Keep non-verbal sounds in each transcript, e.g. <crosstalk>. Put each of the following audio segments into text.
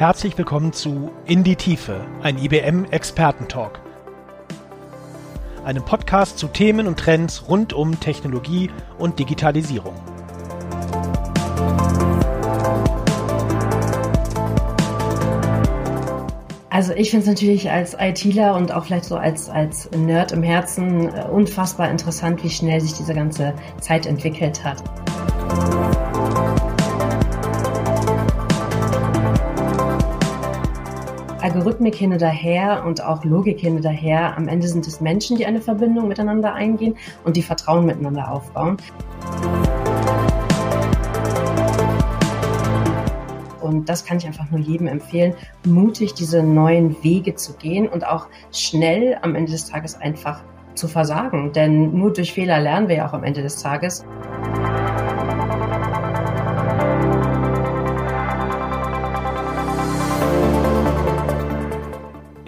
Herzlich willkommen zu In die Tiefe, ein IBM Expertentalk. Einem Podcast zu Themen und Trends rund um Technologie und Digitalisierung. Also ich finde es natürlich als ITler und auch vielleicht so als, als Nerd im Herzen äh, unfassbar interessant, wie schnell sich diese ganze Zeit entwickelt hat. Algorithmik hin oder und auch Logik hin oder. Am Ende sind es Menschen, die eine Verbindung miteinander eingehen und die Vertrauen miteinander aufbauen. Und das kann ich einfach nur jedem empfehlen, mutig diese neuen Wege zu gehen und auch schnell am Ende des Tages einfach zu versagen. Denn nur durch Fehler lernen wir ja auch am Ende des Tages.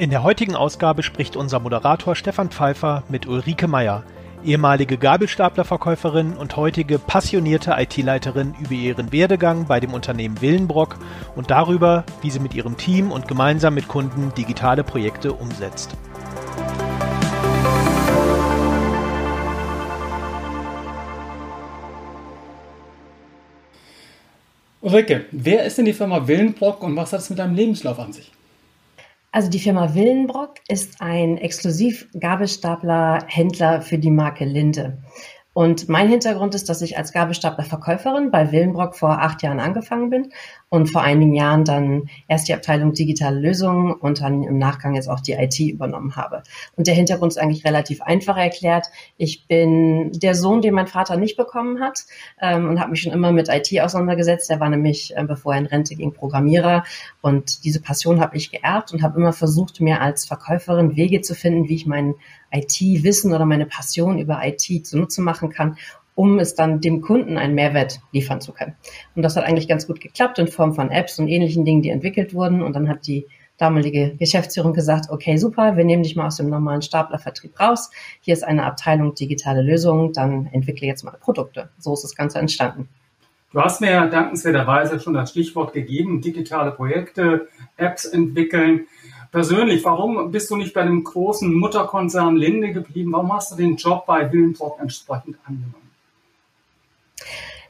In der heutigen Ausgabe spricht unser Moderator Stefan Pfeiffer mit Ulrike Meyer, ehemalige Gabelstaplerverkäuferin und heutige passionierte IT-Leiterin über ihren Werdegang bei dem Unternehmen Willenbrock und darüber, wie sie mit ihrem Team und gemeinsam mit Kunden digitale Projekte umsetzt. Ulrike, wer ist denn die Firma Willenbrock und was hat es mit deinem Lebenslauf an sich? Also die Firma Willenbrock ist ein exklusiv Gabelstapler-Händler für die Marke Linde. Und mein Hintergrund ist, dass ich als Gabelstapler-Verkäuferin bei Willenbrock vor acht Jahren angefangen bin und vor einigen Jahren dann erst die Abteilung digitale Lösungen und dann im Nachgang jetzt auch die IT übernommen habe. Und der Hintergrund ist eigentlich relativ einfach erklärt. Ich bin der Sohn, den mein Vater nicht bekommen hat ähm, und habe mich schon immer mit IT auseinandergesetzt. Der war nämlich, äh, bevor er in Rente ging, Programmierer und diese Passion habe ich geerbt und habe immer versucht, mir als Verkäuferin Wege zu finden, wie ich mein IT-Wissen oder meine Passion über IT zunutze machen kann, um es dann dem Kunden einen Mehrwert liefern zu können. Und das hat eigentlich ganz gut geklappt in Form von Apps und ähnlichen Dingen, die entwickelt wurden. Und dann hat die damalige Geschäftsführung gesagt, okay, super, wir nehmen dich mal aus dem normalen Staplervertrieb raus. Hier ist eine Abteilung digitale Lösungen, dann entwickle jetzt mal Produkte. So ist das Ganze entstanden. Du hast mir dankenswerterweise schon das Stichwort gegeben, digitale Projekte, Apps entwickeln persönlich, warum bist du nicht bei dem großen Mutterkonzern Linde geblieben? Warum hast du den Job bei Willenbrock entsprechend angenommen?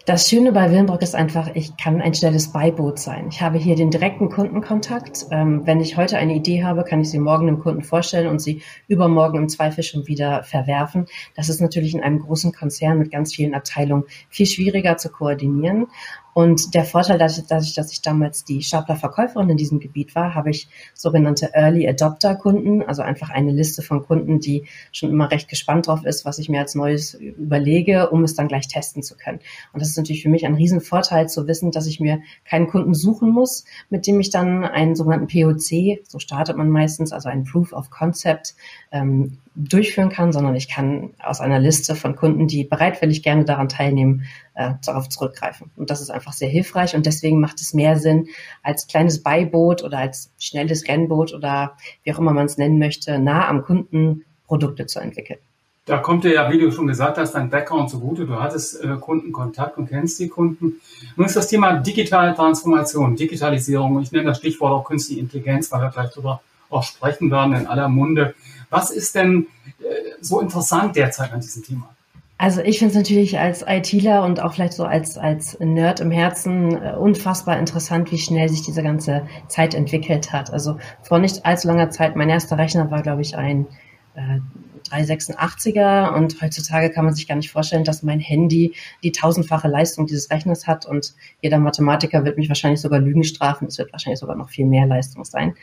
Das Schöne bei Willenbrock ist einfach, ich kann ein schnelles Beiboot sein. Ich habe hier den direkten Kundenkontakt. Ähm, wenn ich heute eine Idee habe, kann ich sie morgen dem Kunden vorstellen und sie übermorgen im Zweifel schon wieder verwerfen. Das ist natürlich in einem großen Konzern mit ganz vielen Abteilungen viel schwieriger zu koordinieren. Und der Vorteil, dadurch, dadurch, dass ich damals die Stapler-Verkäuferin in diesem Gebiet war, habe ich sogenannte Early Adopter-Kunden, also einfach eine Liste von Kunden, die schon immer recht gespannt drauf ist, was ich mir als Neues überlege, um es dann gleich testen zu können. Und das ist natürlich für mich ein Riesenvorteil zu wissen, dass ich mir keinen Kunden suchen muss, mit dem ich dann einen sogenannten POC, so startet man meistens, also einen Proof of Concept, ähm, durchführen kann, sondern ich kann aus einer Liste von Kunden, die bereitwillig gerne daran teilnehmen, äh, darauf zurückgreifen. Und das ist einfach sehr hilfreich und deswegen macht es mehr Sinn, als kleines Beiboot oder als schnelles Rennboot oder wie auch immer man es nennen möchte, nah am Kunden Produkte zu entwickeln. Da kommt dir ja, wie du schon gesagt hast, dein Background zugute. Du hattest äh, Kundenkontakt und kennst die Kunden. Nun ist das Thema digitale Transformation, Digitalisierung. Ich nenne das Stichwort auch künstliche Intelligenz, weil wir gleich darüber auch sprechen werden in aller Munde. Was ist denn äh, so interessant derzeit an diesem Thema? Also ich finde es natürlich als ITler und auch vielleicht so als, als Nerd im Herzen äh, unfassbar interessant, wie schnell sich diese ganze Zeit entwickelt hat. Also vor nicht allzu langer Zeit, mein erster Rechner war, glaube ich, ein äh, 386er und heutzutage kann man sich gar nicht vorstellen, dass mein Handy die tausendfache Leistung dieses Rechners hat und jeder Mathematiker wird mich wahrscheinlich sogar Lügen strafen. Es wird wahrscheinlich sogar noch viel mehr Leistung sein.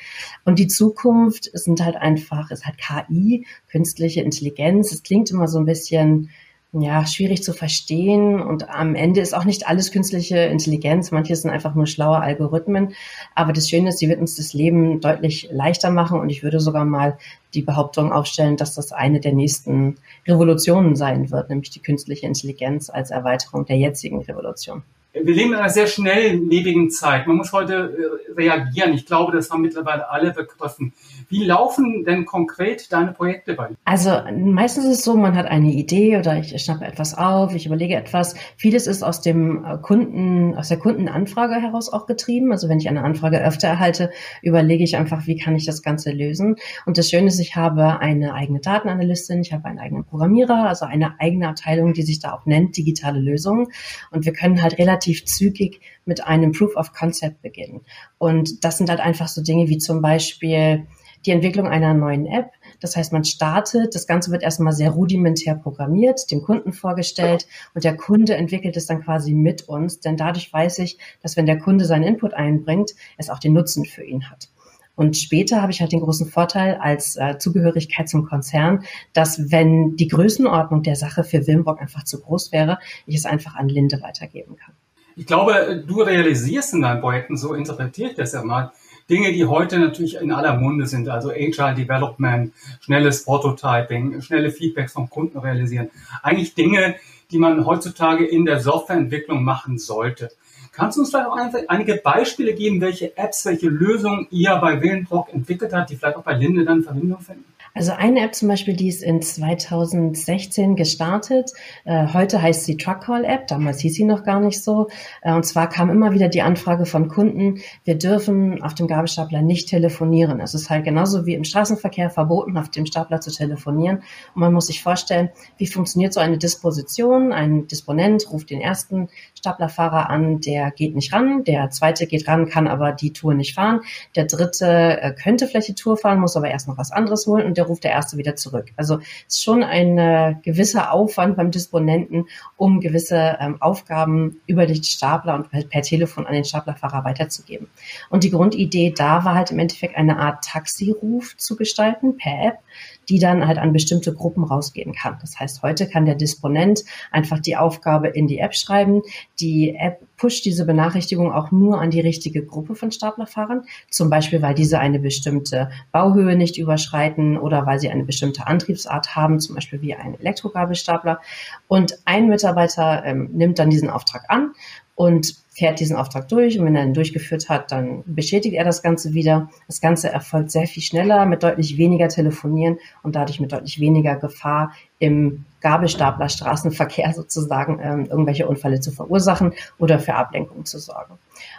Und die Zukunft sind halt einfach, ist halt KI, künstliche Intelligenz. Es klingt immer so ein bisschen ja, schwierig zu verstehen und am Ende ist auch nicht alles künstliche Intelligenz. Manches sind einfach nur schlaue Algorithmen. Aber das Schöne ist, sie wird uns das Leben deutlich leichter machen und ich würde sogar mal die Behauptung aufstellen, dass das eine der nächsten Revolutionen sein wird, nämlich die künstliche Intelligenz als Erweiterung der jetzigen Revolution. Wir leben in einer sehr schnelllebigen Zeit. Man muss heute äh, reagieren. Ich glaube, das haben mittlerweile alle begriffen. Wie laufen denn konkret deine Projekte bei? Also meistens ist es so, man hat eine Idee oder ich schnappe etwas auf, ich überlege etwas. Vieles ist aus dem äh, Kunden, aus der Kundenanfrage heraus auch getrieben. Also wenn ich eine Anfrage öfter erhalte, überlege ich einfach, wie kann ich das Ganze lösen. Und das Schöne ist, ich habe eine eigene Datenanalystin, ich habe einen eigenen Programmierer, also eine eigene Abteilung, die sich da auch nennt, digitale Lösungen. Und wir können halt relativ zügig mit einem Proof of Concept beginnen. Und das sind halt einfach so Dinge wie zum Beispiel die Entwicklung einer neuen App. Das heißt, man startet, das Ganze wird erstmal sehr rudimentär programmiert, dem Kunden vorgestellt und der Kunde entwickelt es dann quasi mit uns, denn dadurch weiß ich, dass wenn der Kunde seinen Input einbringt, es auch den Nutzen für ihn hat. Und später habe ich halt den großen Vorteil als äh, Zugehörigkeit zum Konzern, dass wenn die Größenordnung der Sache für Wilmborg einfach zu groß wäre, ich es einfach an Linde weitergeben kann. Ich glaube, du realisierst in deinen Projekten, so interpretiere ich das ja mal, Dinge, die heute natürlich in aller Munde sind, also Agile Development, schnelles Prototyping, schnelle Feedbacks vom Kunden realisieren. Eigentlich Dinge, die man heutzutage in der Softwareentwicklung machen sollte. Kannst du uns vielleicht auch einige Beispiele geben, welche Apps, welche Lösungen ihr bei Willenbrock entwickelt habt, die vielleicht auch bei Linde dann Verbindung finden? Also eine App zum Beispiel, die ist in 2016 gestartet. Äh, heute heißt sie Truckcall App. Damals hieß sie noch gar nicht so. Äh, und zwar kam immer wieder die Anfrage von Kunden, wir dürfen auf dem Gabelstapler nicht telefonieren. Es ist halt genauso wie im Straßenverkehr verboten, auf dem Stapler zu telefonieren. Und man muss sich vorstellen, wie funktioniert so eine Disposition? Ein Disponent ruft den ersten Staplerfahrer an, der geht nicht ran. Der zweite geht ran, kann aber die Tour nicht fahren. Der dritte äh, könnte vielleicht die Tour fahren, muss aber erst noch was anderes holen. Und der ruft der Erste wieder zurück. Also es ist schon ein äh, gewisser Aufwand beim Disponenten, um gewisse ähm, Aufgaben über den Stapler und per, per Telefon an den Staplerfahrer weiterzugeben. Und die Grundidee da war halt im Endeffekt eine Art Taxiruf zu gestalten per App, die dann halt an bestimmte Gruppen rausgehen kann. Das heißt, heute kann der Disponent einfach die Aufgabe in die App schreiben. Die App pusht diese Benachrichtigung auch nur an die richtige Gruppe von Staplerfahrern, zum Beispiel weil diese eine bestimmte Bauhöhe nicht überschreiten oder weil sie eine bestimmte Antriebsart haben, zum Beispiel wie ein Elektrogabelstapler. Und ein Mitarbeiter ähm, nimmt dann diesen Auftrag an und fährt diesen Auftrag durch und wenn er ihn durchgeführt hat, dann bestätigt er das Ganze wieder. Das Ganze erfolgt sehr viel schneller, mit deutlich weniger Telefonieren und dadurch mit deutlich weniger Gefahr im Gabelstapler Straßenverkehr <laughs> sozusagen ähm, irgendwelche Unfälle zu verursachen oder für Ablenkung zu sorgen.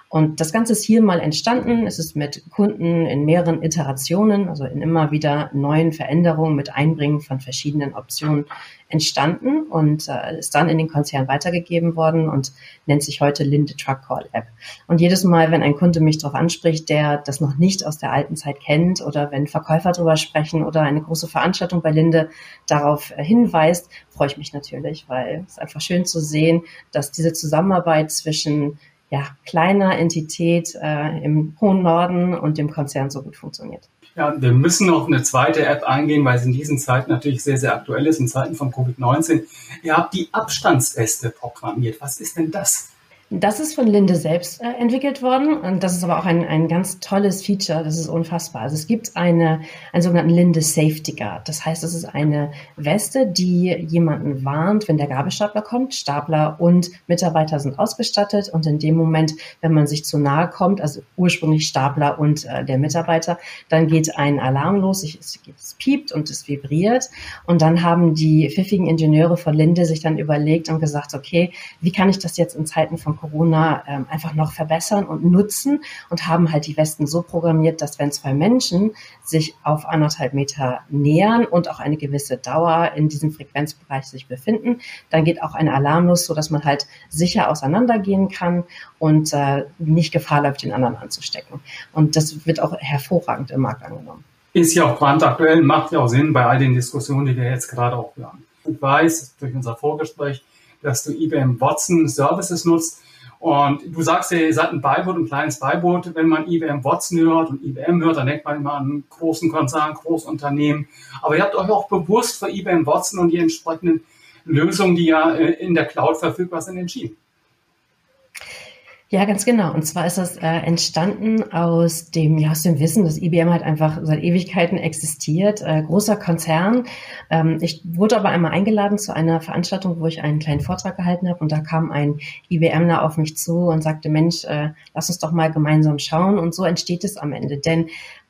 Und das Ganze ist hier mal entstanden. Es ist mit Kunden in mehreren Iterationen, also in immer wieder neuen Veränderungen mit Einbringen von verschiedenen Optionen entstanden und äh, ist dann in den Konzern weitergegeben worden und nennt sich heute Linde Truck Call App. Und jedes Mal, wenn ein Kunde mich darauf anspricht, der das noch nicht aus der alten Zeit kennt oder wenn Verkäufer darüber sprechen oder eine große Veranstaltung bei Linde darauf äh, hinweist, freue ich mich natürlich, weil es einfach schön zu sehen, dass diese Zusammenarbeit zwischen ja, kleiner Entität äh, im hohen Norden und dem Konzern so gut funktioniert. Ja, wir müssen auf eine zweite App eingehen, weil sie in diesen Zeiten natürlich sehr, sehr aktuell ist, in Zeiten von Covid-19. Ihr habt die Abstandsweste programmiert. Was ist denn das? Das ist von Linde selbst äh, entwickelt worden und das ist aber auch ein, ein ganz tolles Feature, das ist unfassbar. Also es gibt eine, einen sogenannten Linde Safety Guard. Das heißt, es ist eine Weste, die jemanden warnt, wenn der Gabelstapler kommt. Stapler und Mitarbeiter sind ausgestattet und in dem Moment, wenn man sich zu nahe kommt, also ursprünglich Stapler und äh, der Mitarbeiter, dann geht ein Alarm los, es, es piept und es vibriert und dann haben die pfiffigen Ingenieure von Linde sich dann überlegt und gesagt, okay, wie kann ich das jetzt in Zeiten von Corona ähm, einfach noch verbessern und nutzen und haben halt die Westen so programmiert, dass wenn zwei Menschen sich auf anderthalb Meter nähern und auch eine gewisse Dauer in diesem Frequenzbereich sich befinden, dann geht auch ein Alarm los, so dass man halt sicher auseinandergehen kann und äh, nicht Gefahr läuft, den anderen anzustecken. Und das wird auch hervorragend im Markt angenommen. Ist ja auch brandaktuell, macht ja auch Sinn bei all den Diskussionen, die wir jetzt gerade auch hören. Ich weiß durch unser Vorgespräch, dass du IBM Watson Services nutzt. Und du sagst ja, ihr seid ein Beiboot, ein kleines Beiboot. Wenn man IBM Watson hört und IBM hört, dann denkt man immer an einen großen Konzern, Großunternehmen. Aber ihr habt euch auch bewusst für IBM Watson und die entsprechenden Lösungen, die ja äh, in der Cloud verfügbar sind, entschieden. Ja, ganz genau. Und zwar ist das äh, entstanden aus dem, ja, aus dem Wissen, dass IBM halt einfach seit Ewigkeiten existiert. Äh, großer Konzern. Ähm, ich wurde aber einmal eingeladen zu einer Veranstaltung, wo ich einen kleinen Vortrag gehalten habe. Und da kam ein IBMler auf mich zu und sagte, Mensch, äh, lass uns doch mal gemeinsam schauen. Und so entsteht es am Ende. Denn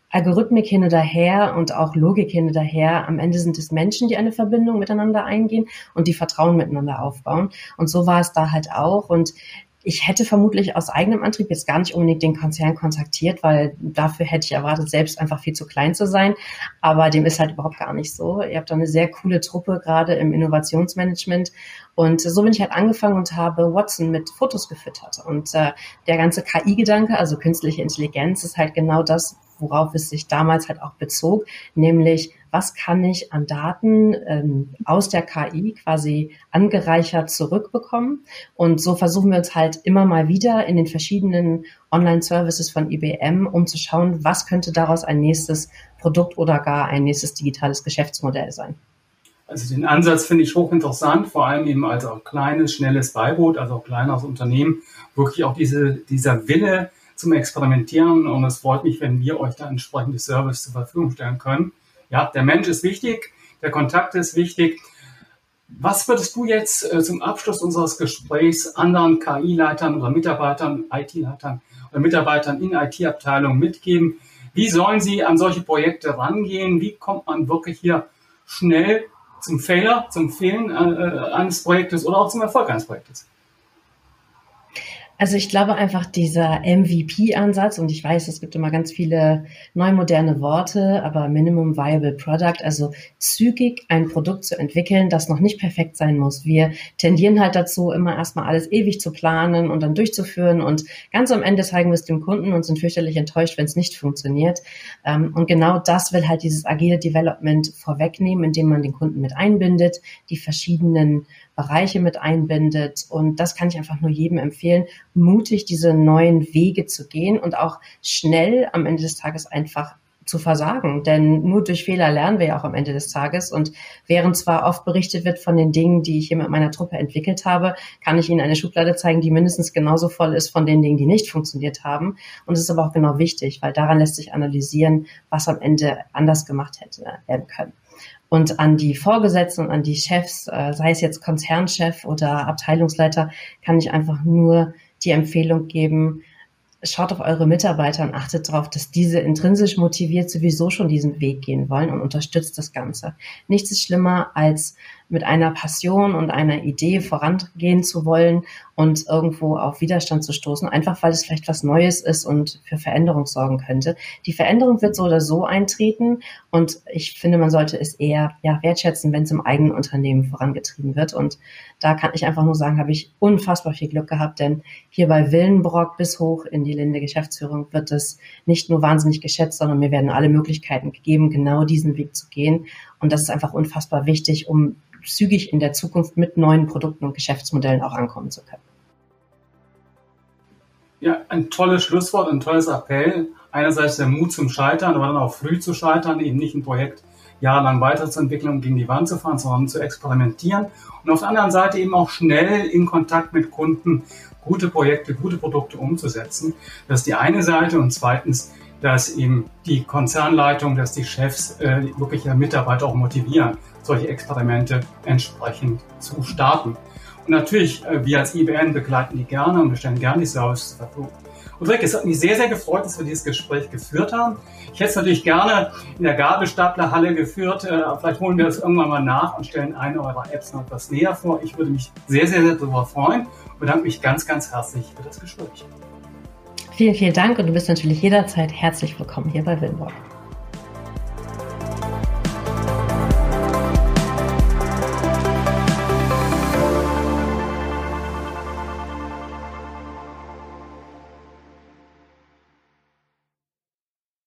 Algorithmik hin oder her und auch Logik hin oder her. Am Ende sind es Menschen, die eine Verbindung miteinander eingehen und die Vertrauen miteinander aufbauen. Und so war es da halt auch. Und ich hätte vermutlich aus eigenem Antrieb jetzt gar nicht unbedingt den Konzern kontaktiert, weil dafür hätte ich erwartet, selbst einfach viel zu klein zu sein. Aber dem ist halt überhaupt gar nicht so. Ihr habt da eine sehr coole Truppe, gerade im Innovationsmanagement. Und so bin ich halt angefangen und habe Watson mit Fotos gefüttert. Und äh, der ganze KI-Gedanke, also künstliche Intelligenz, ist halt genau das, worauf es sich damals halt auch bezog, nämlich was kann ich an Daten ähm, aus der KI quasi angereichert zurückbekommen. Und so versuchen wir uns halt immer mal wieder in den verschiedenen Online-Services von IBM, um zu schauen, was könnte daraus ein nächstes Produkt oder gar ein nächstes digitales Geschäftsmodell sein. Also den Ansatz finde ich hochinteressant, vor allem eben als auch kleines, schnelles Beiboot, also auch kleineres Unternehmen, wirklich auch diese, dieser Wille, zum Experimentieren und es freut mich, wenn wir euch da entsprechende Service zur Verfügung stellen können. Ja, der Mensch ist wichtig, der Kontakt ist wichtig. Was würdest du jetzt äh, zum Abschluss unseres Gesprächs anderen KI-Leitern oder Mitarbeitern, IT-Leitern oder Mitarbeitern in IT-Abteilungen mitgeben? Wie sollen sie an solche Projekte rangehen? Wie kommt man wirklich hier schnell zum Fehler, zum Fehlen äh, eines Projektes oder auch zum Erfolg eines Projektes? Also ich glaube einfach dieser MVP-Ansatz, und ich weiß, es gibt immer ganz viele neu moderne Worte, aber Minimum Viable Product, also zügig ein Produkt zu entwickeln, das noch nicht perfekt sein muss. Wir tendieren halt dazu, immer erstmal alles ewig zu planen und dann durchzuführen und ganz am Ende zeigen wir es dem Kunden und sind fürchterlich enttäuscht, wenn es nicht funktioniert. Ähm, und genau das will halt dieses agile Development vorwegnehmen, indem man den Kunden mit einbindet, die verschiedenen Bereiche mit einbindet. Und das kann ich einfach nur jedem empfehlen, mutig diese neuen Wege zu gehen und auch schnell am Ende des Tages einfach zu versagen. Denn nur durch Fehler lernen wir ja auch am Ende des Tages. Und während zwar oft berichtet wird von den Dingen, die ich hier mit meiner Truppe entwickelt habe, kann ich Ihnen eine Schublade zeigen, die mindestens genauso voll ist von den Dingen, die nicht funktioniert haben. Und es ist aber auch genau wichtig, weil daran lässt sich analysieren, was am Ende anders gemacht hätte werden können. Und an die Vorgesetzten und an die Chefs, äh, sei es jetzt Konzernchef oder Abteilungsleiter, kann ich einfach nur die Empfehlung geben, schaut auf eure Mitarbeiter und achtet darauf, dass diese intrinsisch motiviert sowieso schon diesen Weg gehen wollen und unterstützt das Ganze. Nichts ist schlimmer als mit einer Passion und einer Idee vorangehen zu wollen und irgendwo auf Widerstand zu stoßen, einfach weil es vielleicht was Neues ist und für Veränderung sorgen könnte. Die Veränderung wird so oder so eintreten und ich finde, man sollte es eher ja, wertschätzen, wenn es im eigenen Unternehmen vorangetrieben wird. Und da kann ich einfach nur sagen, habe ich unfassbar viel Glück gehabt, denn hier bei Willenbrock bis hoch in die Linde Geschäftsführung wird es nicht nur wahnsinnig geschätzt, sondern mir werden alle Möglichkeiten gegeben, genau diesen Weg zu gehen. Und das ist einfach unfassbar wichtig, um zügig in der Zukunft mit neuen Produkten und Geschäftsmodellen auch ankommen zu können. Ja, ein tolles Schlusswort, ein tolles Appell. Einerseits der Mut zum Scheitern, aber dann auch früh zu scheitern, eben nicht ein Projekt jahrelang weiterzuentwickeln und gegen die Wand zu fahren, sondern zu experimentieren. Und auf der anderen Seite eben auch schnell in Kontakt mit Kunden gute Projekte, gute Produkte umzusetzen. Das ist die eine Seite. Und zweitens, dass eben die Konzernleitung, dass die Chefs äh, wirklich ihre Mitarbeiter auch motivieren, solche Experimente entsprechend zu starten. Und natürlich, äh, wir als IBN begleiten die gerne und wir stellen gerne die Service zur Verfügung. Ulrike, es hat mich sehr, sehr gefreut, dass wir dieses Gespräch geführt haben. Ich hätte es natürlich gerne in der Gabelstaplerhalle geführt. Äh, vielleicht holen wir das irgendwann mal nach und stellen eine eurer Apps noch etwas näher vor. Ich würde mich sehr, sehr, sehr darüber freuen und bedanke mich ganz, ganz herzlich für das Gespräch. Vielen, vielen Dank und du bist natürlich jederzeit herzlich willkommen hier bei Wilmborg.